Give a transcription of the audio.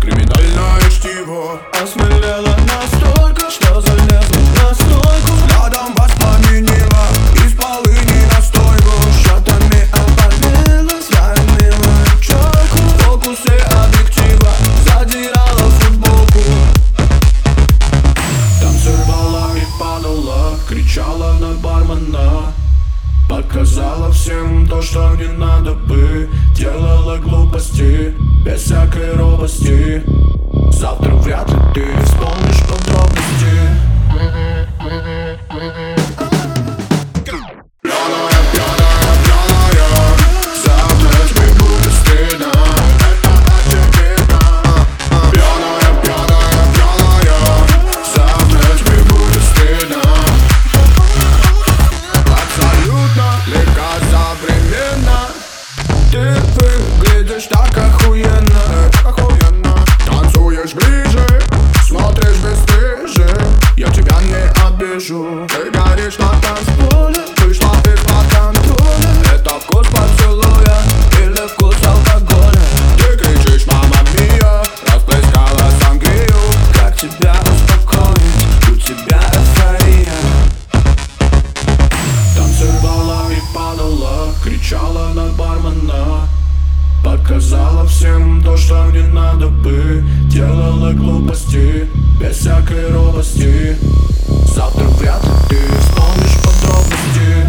Криминальное чтиво Казала всем то, что не надо бы Делала глупости, без всякой робости. Завтра вряд ли ты вспомнишь подробности. show. Hey. всем то, что мне надо бы Делала глупости, без всякой робости. Завтра вряд ли ты вспомнишь подробности.